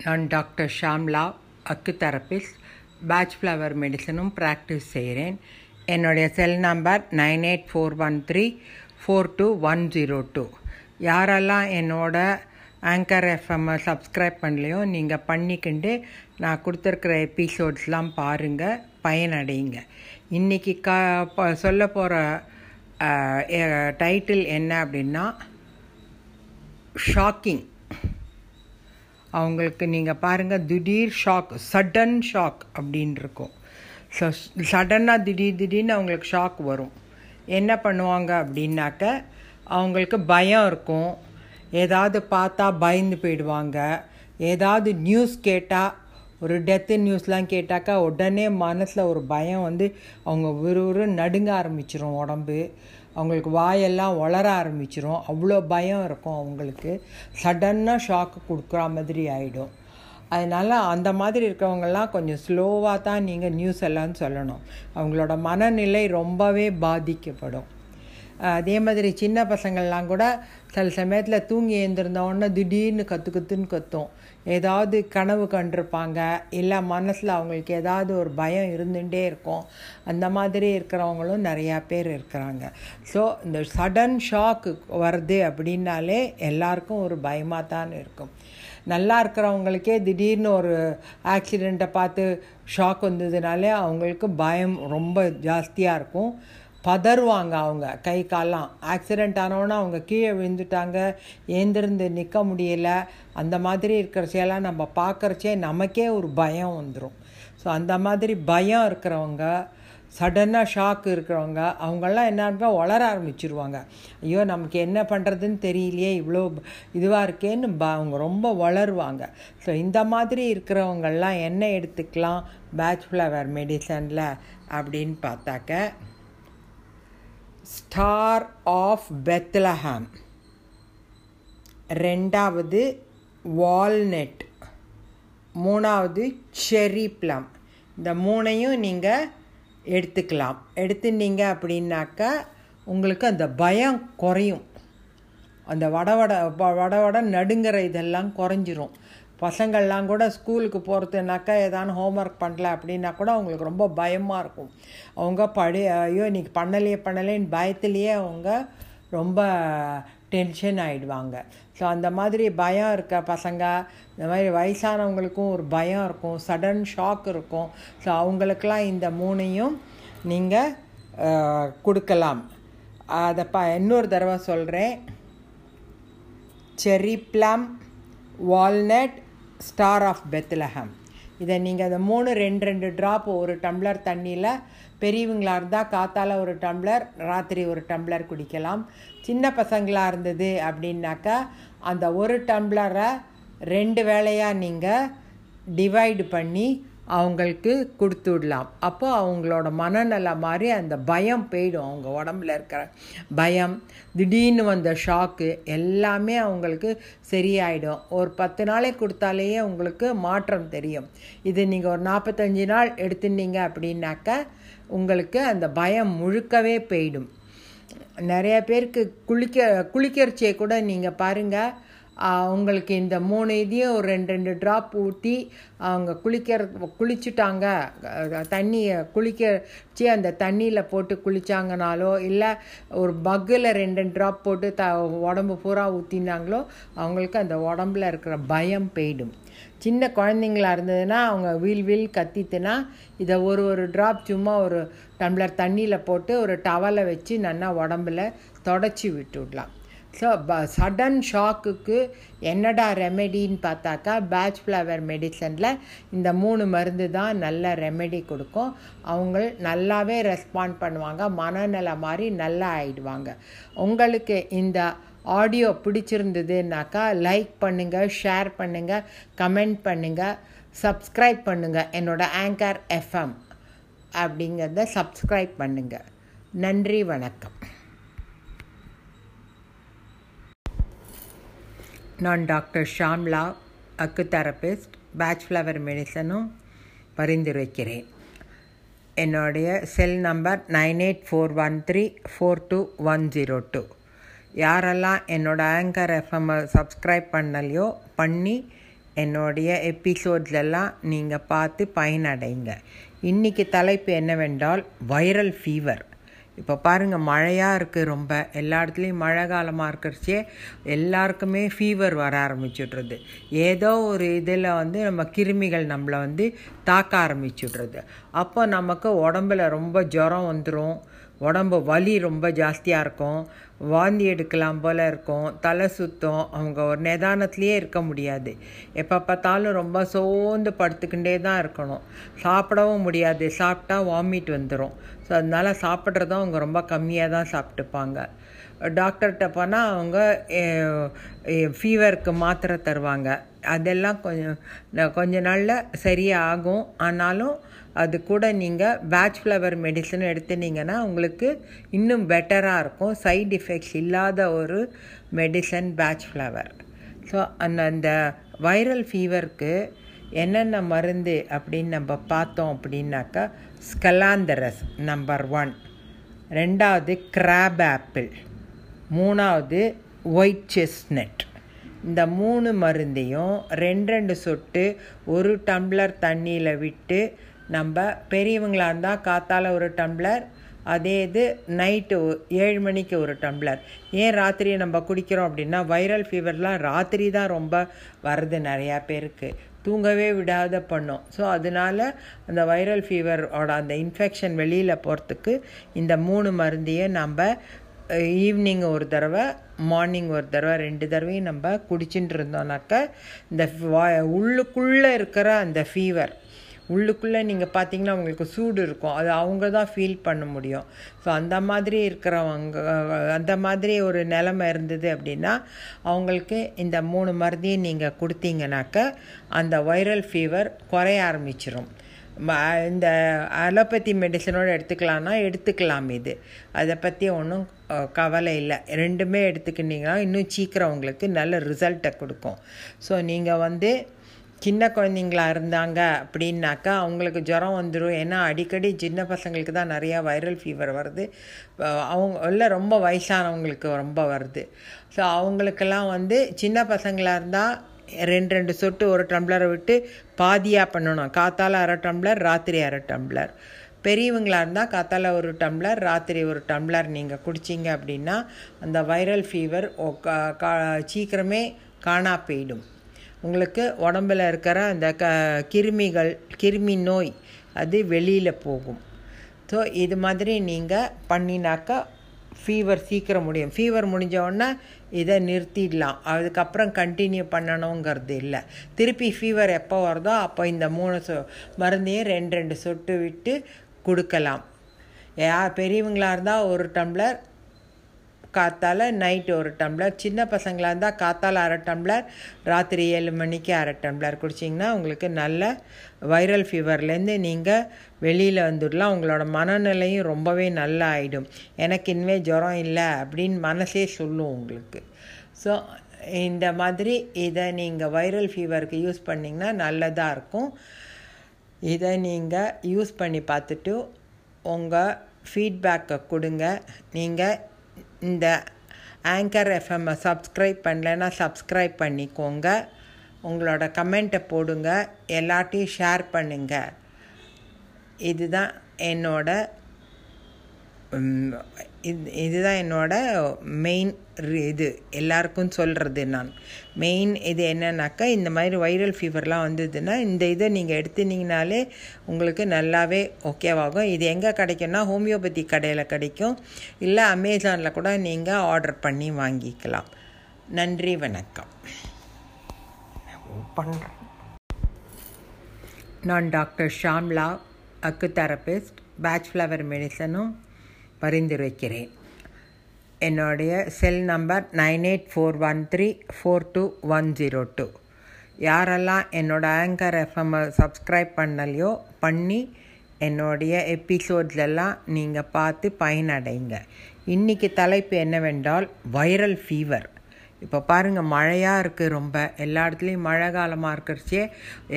நான் doctor Shamla acu therapist Bach flower மெடிசனும் practice செய்கிறேன். என்னுடைய cell number nine eight four one three four two one zero two. யாரெல்லாம் என்னோட anchor எஃப்எம்மை subscribe பண்ணலையோ நீங்கள் பண்ணிக்கிண்டு நான் கொடுத்துருக்குற எபிசோட்ஸ்லாம் பாருங்கள் பயனடையுங்க இன்றைக்கி க ப- சொல்ல போகிற டைட்டில் என்ன அப்படின்னா ஷாக்கிங் அவங்களுக்கு நீங்கள் பாருங்கள் திடீர் ஷாக் சடன் ஷாக் அப்படின்னு இருக்கும். ஸோ சடனாக திடீர் திடீர்னு அவங்களுக்கு ஷாக் வரும். என்ன பண்ணுவாங்க அப்படின்னாக்க அவங்களுக்கு பயம் இருக்கும். ஏதாவது பார்த்தா பயந்து போயிடுவாங்க. ஏதாவது நியூஸ் கேட்டால் ஒரு டெத்து நியூஸ்லாம் கேட்டாக்கா உடனே மனசில் ஒரு பயம் வந்து அவங்க விறுவிறு நடுங்க ஆரம்பிச்சிரும் உடம்பு. அவங்களுக்கு வாயெல்லாம் வளர ஆரம்பிச்சிரும். அவ்வளோ பயம் இருக்கும் அவங்களுக்கு. சடன்னாக ஷாக்கு கொடுக்குற மாதிரி ஆகிடும் அதனால் அந்த மாதிரி இருக்கிறவங்கெல்லாம் கொஞ்சம் ஸ்லோவாக தான் நீங்கள் நியூஸ் எல்லாம் சொல்லணும். அவங்களோட மனநிலை ரொம்பவே பாதிக்கப்படும். அதே மாதிரி சின்ன பசங்கள்லாம் கூட சில சமயத்தில் தூங்கி எழுந்திருந்த உடனே திடீர்னு கற்று கத்துன்னு கத்தும். ஏதாவது கனவு கண்டிருப்பாங்க. இல்லை மனசில் அவங்களுக்கு ஏதாவது ஒரு பயம் இருந்துகிட்டே இருக்கும். அந்த மாதிரி இருக்கிறவங்களும் நிறையா பேர் இருக்கிறாங்க. ஸோ இந்த சடன் ஷாக்கு வருது அப்படின்னாலே எல்லாருக்கும் ஒரு பயமாக தான் இருக்கும். நல்லா இருக்கிறவங்களுக்கே திடீர்னு ஒரு ஆக்சிடெண்ட்டை பார்த்து ஷாக் வந்ததுனாலே அவங்களுக்கு பயம் ரொம்ப ஜாஸ்தியாக இருக்கும். பதறுவாங்க அவங்க. கை கால்லாம். ஆக்சிடெண்ட் ஆனவொன்னே அவங்க கீழே விழுந்துட்டாங்க. ஏந்திருந்து நிற்க முடியல. அந்த மாதிரி இருக்கிறச்செல்லாம் நம்ம பார்க்குறச்சே நமக்கே ஒரு பயம் வந்துடும் ஸோ அந்த மாதிரி பயம் இருக்கிறவங்க சடனாக ஷாக் இருக்கிறவங்க அவங்கெல்லாம் என்ன வளர ஆரம்பிச்சிருவாங்க. ஐயோ நமக்கு என்ன பண்ணுறதுன்னு தெரியலையே இவ்வளோ இதுவாக இருக்கேன்னு ப அவங்க ரொம்ப வளருவாங்க. ஸோ இந்த மாதிரி இருக்கிறவங்கெல்லாம் என்ன எடுத்துக்கலாம்? பேட்ச் மெடிசனில் அப்படின்னு பார்த்தாக்க ஸ்டார் ஆஃப் பெத்லஹாம் ரெண்டாவது வால்நட் மூணாவது செரி ப்ளம் இந்த மூணையும் நீங்கள் எடுத்துக்கலாம். எடுத்துனீங்க அப்படின்னாக்கா உங்களுக்கு அந்த பயம் குறையும். அந்த வட வட வட வட நடுங்கிற இதெல்லாம் குறைஞ்சிரும். பசங்கள்லாம் கூட ஸ்கூலுக்கு போகிறதுனாக்கா ஏதாவது ஹோம்ஒர்க் பண்ணல அப்படின்னா கூட அவங்களுக்கு ரொம்ப பயமாக இருக்கும். அவங்க படி ஐயோ இன்னைக்கு பண்ணலையே பண்ணலேன்னு பயத்துலேயே அவங்க ரொம்ப டென்ஷன் ஆகிடுவாங்க ஸோ அந்த மாதிரி பயம் இருக்க பசங்க இந்த மாதிரி வயசானவங்களுக்கும் ஒரு பயம் இருக்கும் சடன் ஷாக் இருக்கும். ஸோ அவங்களுக்கெல்லாம் இந்த மூணையும் நீங்கள் கொடுக்கலாம். அதை ப இன்னொரு தடவை சொல்கிறேன் cherry plum walnut star of Bethlehem இதை நீங்கள் அந்த மூணு ரெண்டு ரெண்டு ட்ராப் ஒரு டம்ளர் தண்ணியில் பெரியவங்களாக இருந்தால் காத்தால் ஒரு டம்ளர் ராத்திரி ஒரு டம்ளர் குடிக்கலாம். சின்ன பசங்களாக இருந்தது அப்படின்னாக்கா அந்த ஒரு டம்ளரை ரெண்டு வேளையாக நீங்கள் டிவைடு பண்ணி அவங்களுக்கு கொடுத்து விடலாம். அப்போ அவங்களோட மனநல மாதிரி அந்த பயம் போயிடும். அவங்க உடம்புல இருக்கிற பயம் திடீர்னு வந்த ஷாக்கு எல்லாமே அவங்களுக்கு சரியாயிடும். ஒரு பத்து நாளைக்கு கொடுத்தாலேயே உங்களுக்கு மாற்றம் தெரியும். இது நீங்கள் ஒரு நாற்பத்தஞ்சு நாள் எடுத்துனீங்க அப்படின்னாக்கா உங்களுக்கு அந்த பயம் முழுக்கவே போயிடும். நிறைய பேருக்கு குளிக்க குளிக்கிறச்சியை கூட நீங்கள் பாருங்கள் அவங்களுக்கு இந்த மூணு இதையும் ஒரு ரெண்டு ரெண்டு ட்ராப் ஊற்றி அவங்க குளிக்கிற குளிச்சுட்டாங்க. தண்ணியை குளிக்கச்சு அந்த தண்ணியில் போட்டு குளித்தாங்கனாலோ இல்லை ஒரு பக்கில் ரெண்டு ரெண்டு ட்ராப் போட்டு த உடம்பு பூரா ஊற்றினாங்களோ அவங்களுக்கு அந்த உடம்புல இருக்கிற பயம் போயிடும். சின்ன குழந்தைங்களா இருந்ததுன்னா அவங்க வீல் வீல் கத்தித்துனா இதை ஒரு ஒரு ட்ராப் சும்மா ஒரு டம்ளர் தண்ணியில் போட்டு ஒரு டவலை வச்சு நல்லா உடம்புல தொடச்சி விட்டு விடலாம் ஸோ ப சடன் ஷாக்குக்கு என்னடா ரெமெடின்னு பார்த்தாக்கா பேட்ச் ஃப்ளவர் மெடிசனில் இந்த மூணு மருந்து தான் நல்ல ரெமெடி கொடுக்கும். அவங்க நல்லாவே ரெஸ்பாண்ட் பண்ணுவாங்க. மனநல மாதிரி நல்லா ஆயிடுவாங்க. உங்களுக்கு இந்த ஆடியோ பிடிச்சிருந்ததுன்னாக்கா லைக் பண்ணுங்கள் ஷேர் பண்ணுங்கள் கமெண்ட் பண்ணுங்கள் சப்ஸ்கிரைப் பண்ணுங்கள் என்னோடய ஆங்கர் எஃப்எம் அப்படிங்கிறத சப்ஸ்கிரைப் பண்ணுங்கள் நன்றி வணக்கம். நான் டாக்டர் ஷாம்லா அக்கு தெரபிஸ்ட் பேட்ச் ஃப்ளவர் மெடிசனும் பரிந்துரைக்கிறேன். என்னுடைய cell number nine eight four one three four two one zero two யாரெல்லாம் என்னோடய ஆங்கர் எஃப்எம்மை சப்ஸ்கிரைப் பண்ணலையோ பண்ணி என்னுடைய எபிசோட்ஸ்லாம் நீங்கள் பார்த்து பயனடைங்க. இன்றைக்கி தலைப்பு என்னவென்றால் வைரல் ஃபீவர் இப்போ பாருங்கள் மழையாக இருக்குது ரொம்ப. எல்லா இடத்துலையும் மழை காலமாக இருக்கிறச்சே எல்லாருக்குமே ஃபீவர் வர ஆரம்பிச்சுட்றது. ஏதோ ஒரு இதில் வந்து நம்ம கிருமிகள் நம்மளை வந்து தாக்க ஆரம்பிச்சுட்றது. அப்போ நமக்கு உடம்புல ரொம்ப ஜுரம் வந்துடும் உடம்பு வலி ரொம்ப ஜாஸ்தியாக இருக்கும். வாந்தி எடுக்கலாம் போல் இருக்கும். தலை சுத்தம். அவங்க ஒரு நிதானத்துலேயே இருக்க முடியாது. எப்போ பார்த்தாலும் ரொம்ப சோர்ந்து படுத்துக்கிட்டே தான் இருக்கணும். சாப்பிடவும் முடியாது. சாப்பிட்டா வாமிட் வந்துடும் ஸோ அதனால் சாப்பிட்றதும் அவங்க ரொம்ப கம்மியாக தான் சாப்பிட்டுப்பாங்க. டாக்டர்கிட்ட போனால் அவங்க ஃபீவருக்கு மாத்திரை தருவாங்க. அதெல்லாம் கொஞ்சம் கொஞ்ச நாளில் சரியாகும். ஆனாலும் அது கூட நீங்கள் பேட்ச் ஃப்ளவர் மெடிசன் எடுத்துனீங்கன்னா உங்களுக்கு இன்னும் பெட்டராக இருக்கும். சைட் எஃபெக்ட்ஸ் இல்லாத ஒரு மெடிசன் பேட்ச் ஃப்ளவர் ஸோ அந்த அந்த வைரல் ஃபீவருக்கு என்னென்ன மருந்து அப்படின்னு நம்ம பார்த்தோம் அப்படின்னாக்கா ஸ்கலாந்தரஸ் நம்பர் ஒன் ரெண்டாவது கிராப் ஆப்பிள் மூணாவது ஒயிட் செஸ்னட் இந்த மூணு மருந்தையும் ரெண்டு ரெண்டு சொட்டு ஒரு டம்ளர் தண்ணியில் விட்டு நம்ம பெரியவங்களாக இருந்தால் காத்தால் ஒரு டம்ளர் அதே இது நைட்டு ஏழு மணிக்கு ஒரு டம்ளர். ஏன் ராத்திரி நம்ம குடிக்கிறோம் அப்படின்னா வைரல் ஃபீவர்லாம் ராத்திரி தான் ரொம்ப வருது நிறையா பேருக்கு. தூங்கவே விடாத பண்ணும். ஸோ அதனால் அந்த வைரல் ஃபீவரோட அந்த இன்ஃபெக்ஷன் வெளியில் போகிறதுக்கு இந்த மூணு மருந்தையும் நம்ம ஈவினிங் ஒரு தடவை மார்னிங் ஒரு தடவை ரெண்டு தடவையும் நம்ம குடிச்சுட்டு இருந்தோம்னாக்க இந்த உள்ளுக்குள்ளே இருக்கிற அந்த ஃபீவர் உள்ளுக்குள்ளே நீங்கள் பார்த்தீங்கன்னா அவங்களுக்கு சூடு இருக்கும். அது அவங்க தான் ஃபீல் பண்ண முடியும். ஸோ அந்த மாதிரி இருக்கிறவங்க அந்த மாதிரி ஒரு நிலமை இருந்தது அப்படின்னா அவங்களுக்கு இந்த மூணு மருந்தையும் நீங்கள் கொடுத்தீங்கனாக்கா அந்த வைரல் ஃபீவர் குறைய ஆரம்பிச்சிடும் இந்த அலோபதி மெடிசனோடு எடுத்துக்கலான்னா எடுத்துக்கலாம் இது. அதை பற்றி ஒன்றும் கவலை இல்லை. ரெண்டுமே எடுத்துக்கிட்டிங்கன்னா இன்னும் சீக்கிரம் உங்களுக்கு நல்ல ரிசல்ட்டை கொடுக்கும். ஸோ நீங்கள் வந்து சின்ன குழந்தைங்களா இருந்தாங்க அப்படின்னாக்கா அவங்களுக்கு ஜுரம் வந்துடும் ஏன்னா அடிக்கடி சின்ன பசங்களுக்கு தான் நிறையா வைரல் ஃபீவர் வருது. அவங்க இல்லை ரொம்ப வயசானவங்களுக்கு ரொம்ப வருது. ஸோ அவங்களுக்கெல்லாம் வந்து சின்ன பசங்களாக இருந்தால் ரெண்டு ரெண்டு சொட்டு ஒரு டம்ளரை விட்டு பாதியாக பண்ணணும். காத்தால் அரை டம்ளர் ராத்திரி அரை டம்ளர் பெரியவங்களாக இருந்தால் காத்தால் ஒரு டம்ளர் ராத்திரி ஒரு டம்ளர் நீங்கள் குடிச்சிங்க அப்படின்னா அந்த வைரல் ஃபீவர் சீக்கிரமே காணா போயிடும். உங்களுக்கு உடம்பில் இருக்கிற அந்த க கிருமிகள் கிருமி நோய் அது வெளியில் போகும். ஸோ இது மாதிரி நீங்கள் பண்ணினாக்கா ஃபீவர் சீக்கிரம் முடியும். ஃபீவர் முடிஞ்சவுடனே இதை நிறுத்திடலாம். அதுக்கப்புறம் கண்டினியூ பண்ணணுங்கிறது இல்லை. திருப்பி ஃபீவர் எப்போ வருதோ அப்போ இந்த மூணு சொ மருந்தையும் ரெண்டு ரெண்டு சொட்டு விட்டு கொடுக்கலாம். யா பெரியவங்களாக இருந்தால் ஒரு டம்ளர் காத்தால் நைட்டு ஒரு டம்ளர் சின்ன பசங்களாக இருந்தால் காத்தால் அரை டம்ளர் ராத்திரி ஏழு மணிக்கு அரை டம்ளர் குடிச்சிங்கன்னா உங்களுக்கு நல்ல வைரல் ஃபீவர்லேருந்து நீங்கள் வெளியில் வந்துடலாம். உங்களோட மனநிலையும் ரொம்பவே நல்லா ஆகிடும் எனக்கு இனிமேல் ஜுரம் இல்லை அப்படின்னு மனசே சொல்லும் உங்களுக்கு. ஸோ இந்த மாதிரி இதை நீங்கள் வைரல் ஃபீவருக்கு யூஸ் பண்ணிங்கன்னா நல்லதாக இருக்கும். இதை நீங்கள் யூஸ் பண்ணி பார்த்துட்டு உங்கள் ஃபீட்பேக்கை கொடுங்க. நீங்கள் இந்த ஆங்கர் எஃப்எம்மை சப்ஸ்கிரைப் பண்ணலைன்னா சப்ஸ்கிரைப் பண்ணிக்கோங்க. உங்களோட கமெண்ட்டை போடுங்க. எல்லாத்தையும் ஷேர் பண்ணுங்கள் இதுதான் என்னோட இது இதுதான் என்னோட மெயின் இது. எல்லாருக்கும் சொல்கிறது நான். மெயின் இது என்னன்னாக்கா இந்த மாதிரி வைரல் ஃபீவர்லாம் வந்ததுன்னா இந்த இதை நீங்கள் எடுத்துனீங்கனாலே உங்களுக்கு நல்லாவே ஓகேவாகும் இது எங்கே கிடைக்கும்னா ஹோமியோபதி கடையில் கிடைக்கும். இல்லை அமேசானில் கூட நீங்கள் ஆர்டர் பண்ணி வாங்கிக்கலாம். நன்றி வணக்கம். பண்ணுறேன் நான் டாக்டர் ஷாம்லா அக்கு தெரபிஸ்ட் பேட்ச் ஃப்ளவர் மெடிசனும் பரிந்துரைக்கிறேன். என்னுடைய cell number nine eight four one three four two one zero two யாரெல்லாம் என்னோடய ஆங்கர் எஃப்எம்மை சப்ஸ்கிரைப் பண்ணலையோ பண்ணி என்னுடைய எபிசோட்ஸ் எல்லாம் நீங்கள் பார்த்து பயனடைங்க. இன்றைக்கி தலைப்பு என்னவென்றால் வைரல் ஃபீவர் இப்போ பாருங்கள் மழையாக இருக்குது ரொம்ப. எல்லா இடத்துலையும் மழை காலமாக இருக்கிறச்சே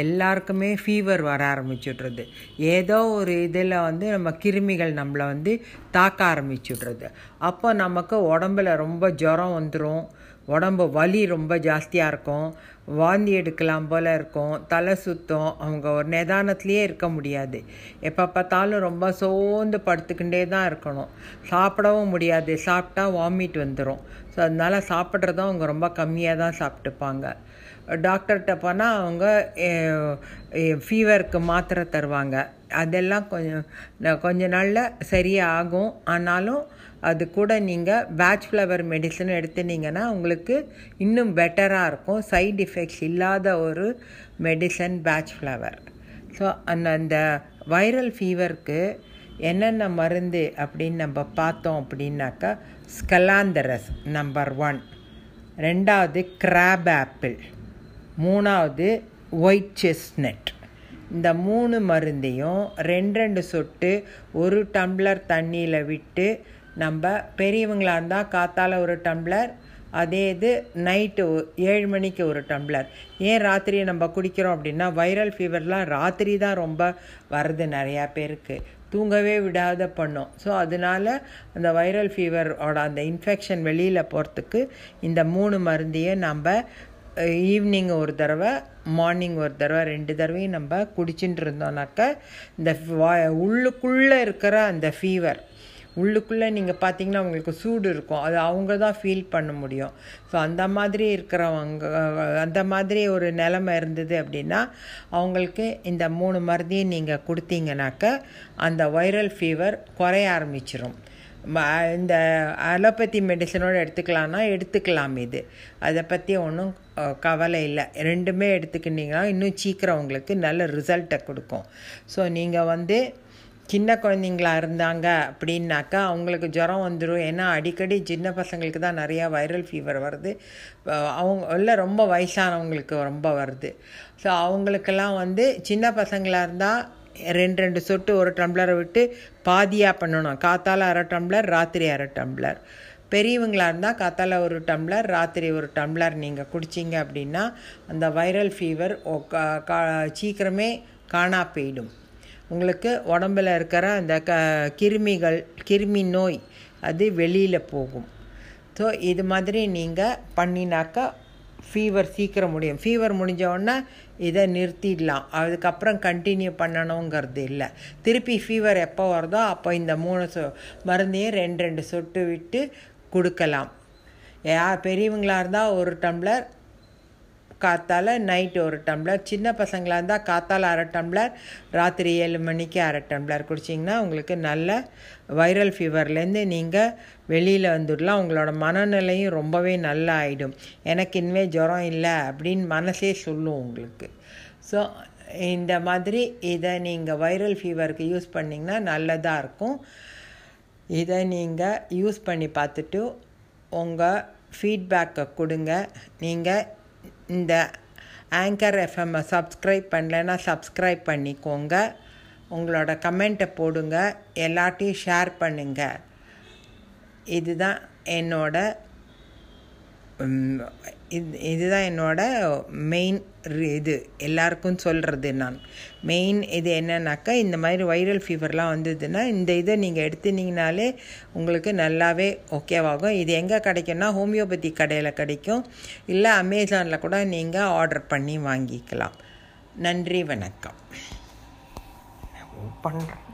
எல்லாருக்குமே ஃபீவர் வர ஆரம்பிச்சுட்றது. ஏதோ ஒரு இதில் வந்து நம்ம கிருமிகள் நம்மளை வந்து தாக்க ஆரம்பிச்சுட்றது. அப்போ நமக்கு உடம்புல ரொம்ப ஜுரம் வந்துடும் உடம்பு வலி ரொம்ப ஜாஸ்தியாக இருக்கும். வாந்தி எடுக்கலாம் போல் இருக்கும். தலை சுத்தம். அவங்க ஒரு நிதானத்துலேயே இருக்க முடியாது. எப்போ பார்த்தாலும் ரொம்ப சோர்ந்து படுத்துக்கிட்டே தான் இருக்கணும். சாப்பிடவும் முடியாது. சாப்பிட்டா வாமிட் வந்துடும் ஸோ அதனால் சாப்பிட்றதும் அவங்க ரொம்ப கம்மியாக தான் சாப்பிட்டுப்பாங்க. டாக்டர்கிட்ட போனால் அவங்க ஃபீவருக்கு மாத்திரை தருவாங்க. அதெல்லாம் கொஞ்சம் கொஞ்ச நாளில் சரியாகும். ஆனாலும் அது கூட நீங்கள் பேட்ச் ஃப்ளவர் மெடிசன் எடுத்துனீங்கன்னா உங்களுக்கு இன்னும் பெட்டராக இருக்கும். சைட் எஃபெக்ட்ஸ் இல்லாத ஒரு மெடிசன் பேட்ச் ஃப்ளவர் ஸோ அந்த அந்த வைரல் ஃபீவருக்கு என்னென்ன மருந்து அப்படின்னு நம்ம பார்த்தோம் அப்படின்னாக்கா ஸ்கலாந்தரஸ் நம்பர் ஒன் ரெண்டாவது கிராப் ஆப்பிள் மூணாவது ஒயிட் செஸ்னட் இந்த மூணு மருந்தையும் ரெண்டு ரெண்டு சொட்டு ஒரு டம்ளர் தண்ணியில் விட்டு நம்ம பெரியவங்களாக இருந்தால் காத்தால் ஒரு டம்ளர் அதே இது நைட்டு ஏழு மணிக்கு ஒரு டம்ளர். ஏன் ராத்திரி நம்ம குடிக்கிறோம் அப்படின்னா வைரல் ஃபீவர்லாம் ராத்திரி தான் ரொம்ப வருது நிறையா பேருக்கு. தூங்கவே விடாத பண்ணும். ஸோ அதனால் அந்த வைரல் ஃபீவரோட அந்த இன்ஃபெக்ஷன் வெளியில் போகிறதுக்கு இந்த மூணு மருந்தையும் நம்ம ஈவினிங் ஒரு தடவை மார்னிங் ஒரு தடவை ரெண்டு தடவையும் நம்ம குடிச்சுட்டு இருந்தோம்னாக்கா இந்த உள்ளுக்குள்ளே இருக்கிற அந்த ஃபீவர் உள்ளுக்குள்ளே நீங்கள் பார்த்தீங்கன்னா உங்களுக்கு சூடு இருக்கும். அது அவங்க தான் ஃபீல் பண்ண முடியும். ஸோ அந்த மாதிரி இருக்கிறவங்க அந்த மாதிரி ஒரு நிலமை இருந்தது அப்படின்னா அவங்களுக்கு இந்த மூணு மருந்தையும் நீங்கள் கொடுத்தீங்கனாக்க அந்த வைரல் ஃபீவர் குறைய ஆரம்பிச்சிடும் இந்த அலோபதி மெடிசனோடு எடுத்துக்கலாம்னா எடுத்துக்கலாம் இது. அதை பற்றி ஒன்றும் கவலை இல்லை. ரெண்டுமே எடுத்துக்கிட்டிங்கன்னா இன்னும் சீக்கிரம் உங்களுக்கு நல்ல ரிசல்ட்டை கொடுக்கும். ஸோ நீங்கள் வந்து சின்ன குழந்தைங்களா இருந்தாங்க அப்படின்னாக்கா அவங்களுக்கு ஜுரம் வந்துடும் ஏன்னா அடிக்கடி சின்ன பசங்களுக்கு தான் நிறையா வைரல் ஃபீவர் வருது. அவங்க இல்லை ரொம்ப வயசானவங்களுக்கு ரொம்ப வருது. ஸோ அவங்களுக்கெல்லாம் வந்து சின்ன பசங்களாக இருந்தால் ரெண்டு ரெண்டு சொட்டு ஒரு டம்ளரை விட்டு பாதியாக பண்ணணும். காத்தால் அரை டம்ளர் ராத்திரி அரை டம்ளர் பெரியவங்களாக இருந்தால் காத்தால் ஒரு டம்ளர் ராத்திரி ஒரு டம்ளர் நீங்கள் குடிச்சிங்க அப்படின்னா அந்த வைரல் ஃபீவர் சீக்கிரமே காணா போயிடும். உங்களுக்கு உடம்பில் இருக்கிற அந்த க கிருமிகள் கிருமி நோய் அது வெளியில் போகும். ஸோ இது மாதிரி நீங்கள் பண்ணினாக்கா ஃபீவர் சீக்கிரம் முடியும். ஃபீவர் முடிஞ்ச உடனே இதை நிறுத்திடலாம். அதுக்கப்புறம் கண்டினியூ பண்ணணுங்கிறது இல்லை. திருப்பி ஃபீவர் எப்போ வருதோ அப்போ இந்த மூணு சொ மருந்தையும் ரெண்டு ரெண்டு சொட்டு விட்டு கொடுக்கலாம். யார் பெரியவங்களாக இருந்தால் ஒரு டம்ளர் காத்தால் நைட்டு ஒரு டம்ளர் சின்ன பசங்களாக இருந்தால் காத்தால் அரை டம்ளர் ராத்திரி ஏழு மணிக்கு அரை டம்ளர் குடிச்சிங்கன்னா உங்களுக்கு நல்ல வைரல் ஃபீவர்லேருந்து நீங்கள் வெளியில் வந்துடலாம். உங்களோட மனநிலையும் ரொம்பவே நல்லா ஆகிடும் எனக்கு இனிமேல் ஜுரம் இல்லை அப்படின்னு மனசே சொல்லும் உங்களுக்கு. ஸோ இந்த மாதிரி இதை நீங்கள் வைரல் ஃபீவருக்கு யூஸ் பண்ணிங்கன்னா நல்லதாக இருக்கும். இதை நீங்கள் யூஸ் பண்ணி பார்த்துட்டு உங்கள் ஃபீட்பேக்கை கொடுங்க. நீங்கள் இந்த ஆங்கர் எஃப்எம்மை சப்ஸ்கிரைப் பண்ணலைன்னா சப்ஸ்கிரைப் பண்ணிக்கோங்க. உங்களோட கமெண்ட்டை போடுங்க. எல்லாத்தையும் ஷேர் பண்ணுங்கள் இதுதான் என்னோட இது இதுதான் என்னோட மெயின் இது. எல்லாருக்கும் சொல்கிறது நான். மெயின் இது என்னன்னாக்கா இந்த மாதிரி வைரல் ஃபீவர்லாம் வந்ததுன்னா இந்த இதை நீங்கள் எடுத்துனீங்கனாலே உங்களுக்கு நல்லாவே ஓகேவாகும் இது எங்கே கிடைக்கும்னா ஹோமியோபதி கடையில் கிடைக்கும். இல்லை அமேசானில் கூட நீங்கள் ஆர்டர் பண்ணி வாங்கிக்கலாம். நன்றி வணக்கம். பண்ணுறேன்